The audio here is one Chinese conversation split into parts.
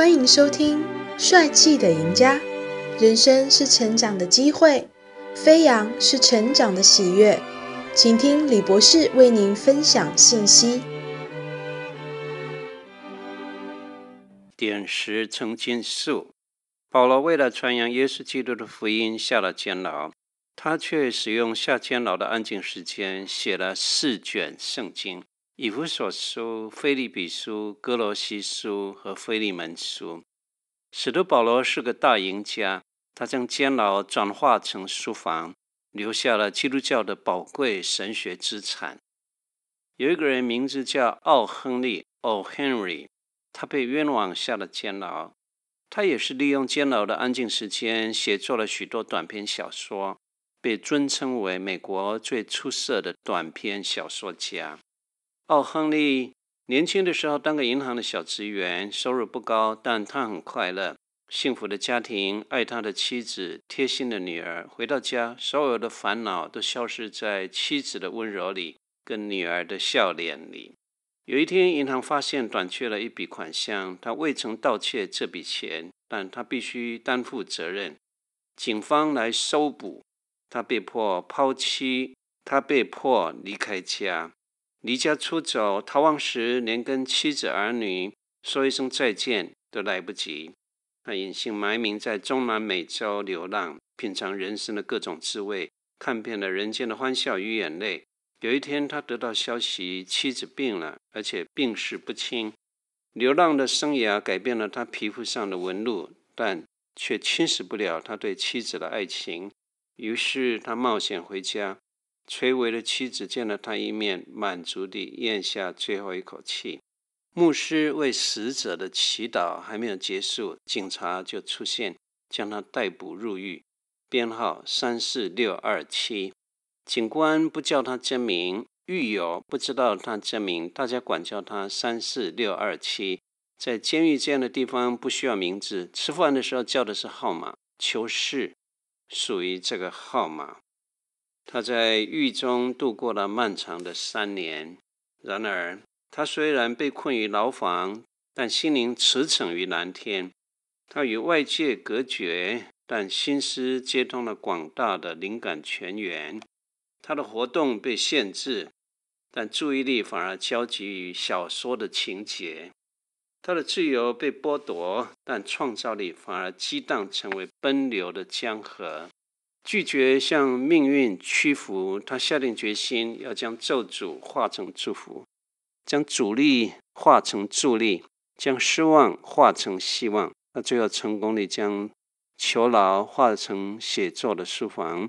欢迎收听《帅气的赢家》。人生是成长的机会，飞扬是成长的喜悦。请听李博士为您分享信息。点石成金术。保罗为了传扬耶稣基督的福音，下了监牢。他却使用下监牢的安静时间，写了四卷圣经。以弗所书、腓立比书、哥罗西书和腓利门书。使徒保罗是个大赢家，他将监牢转化成书房，留下了基督教的宝贵神学资产。有一个人名字叫奥亨利 （O. Henry），他被冤枉下了监牢。他也是利用监牢的安静时间，写作了许多短篇小说，被尊称为美国最出色的短篇小说家。奥亨利年轻的时候当个银行的小职员，收入不高，但他很快乐，幸福的家庭，爱他的妻子，贴心的女儿。回到家，所有的烦恼都消失在妻子的温柔里，跟女儿的笑脸里。有一天，银行发现短缺了一笔款项，他未曾盗窃这笔钱，但他必须担负责任。警方来搜捕，他被迫抛妻，他被迫离开家。离家出走，逃亡时连跟妻子儿女说一声再见都来不及。他隐姓埋名在中南美洲流浪，品尝人生的各种滋味，看遍了人间的欢笑与眼泪。有一天，他得到消息，妻子病了，而且病势不轻。流浪的生涯改变了他皮肤上的纹路，但却侵蚀不了他对妻子的爱情。于是，他冒险回家。垂危的妻子见了他一面，满足地咽下最后一口气。牧师为死者的祈祷还没有结束，警察就出现，将他逮捕入狱，编号三四六二七。警官不叫他真名，狱友不知道他真名，大家管叫他三四六二七。在监狱这样的地方，不需要名字，吃饭的时候叫的是号码，囚室属于这个号码。他在狱中度过了漫长的三年。然而，他虽然被困于牢房，但心灵驰骋于蓝天。他与外界隔绝，但心思接通了广大的灵感泉源。他的活动被限制，但注意力反而焦集于小说的情节。他的自由被剥夺，但创造力反而激荡成为奔流的江河。拒绝向命运屈服，他下定决心要将咒诅化成祝福，将阻力化成助力，将失望化成希望。他最后成功地将囚牢化成写作的书房。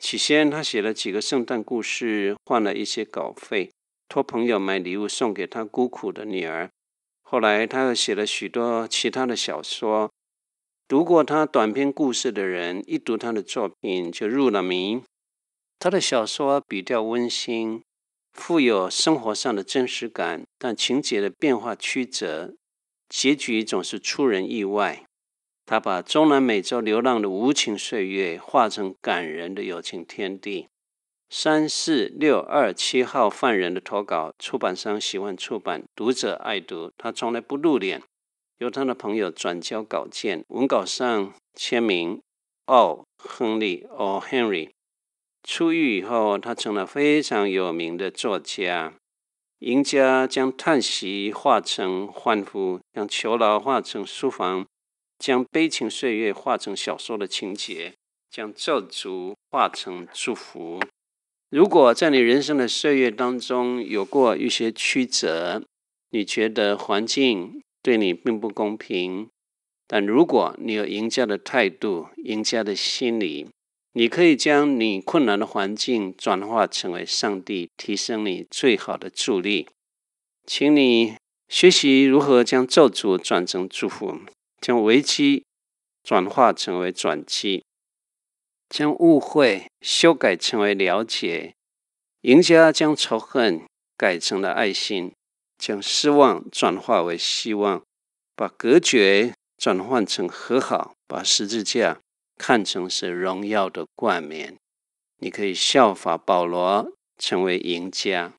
起先，他写了几个圣诞故事，换了一些稿费，托朋友买礼物送给他孤苦的女儿。后来，他又写了许多其他的小说。读过他短篇故事的人，一读他的作品就入了迷。他的小说笔调温馨，富有生活上的真实感，但情节的变化曲折，结局总是出人意外。他把中南美洲流浪的无情岁月，化成感人的有情天地。三四六二七号犯人的投稿，出版商喜欢出版，读者爱读。他从来不露脸。由他的朋友转交稿件，文稿上签名奥亨利 （O. Henry）。出狱以后，他成了非常有名的作家。赢家将叹息化成欢呼，将囚牢化成书房，将悲情岁月化成小说的情节，将咒诅化成祝福。如果在你人生的岁月当中有过一些曲折，你觉得环境，对你并不公平，但如果你有赢家的态度、赢家的心理，你可以将你困难的环境转化成为上帝提升你最好的助力。请你学习如何将咒诅转成祝福，将危机转化成为转机，将误会修改成为了解。赢家将仇恨改成了爱心。将失望转化为希望，把隔绝转换成和好，把十字架看成是荣耀的冠冕。你可以效法保罗，成为赢家。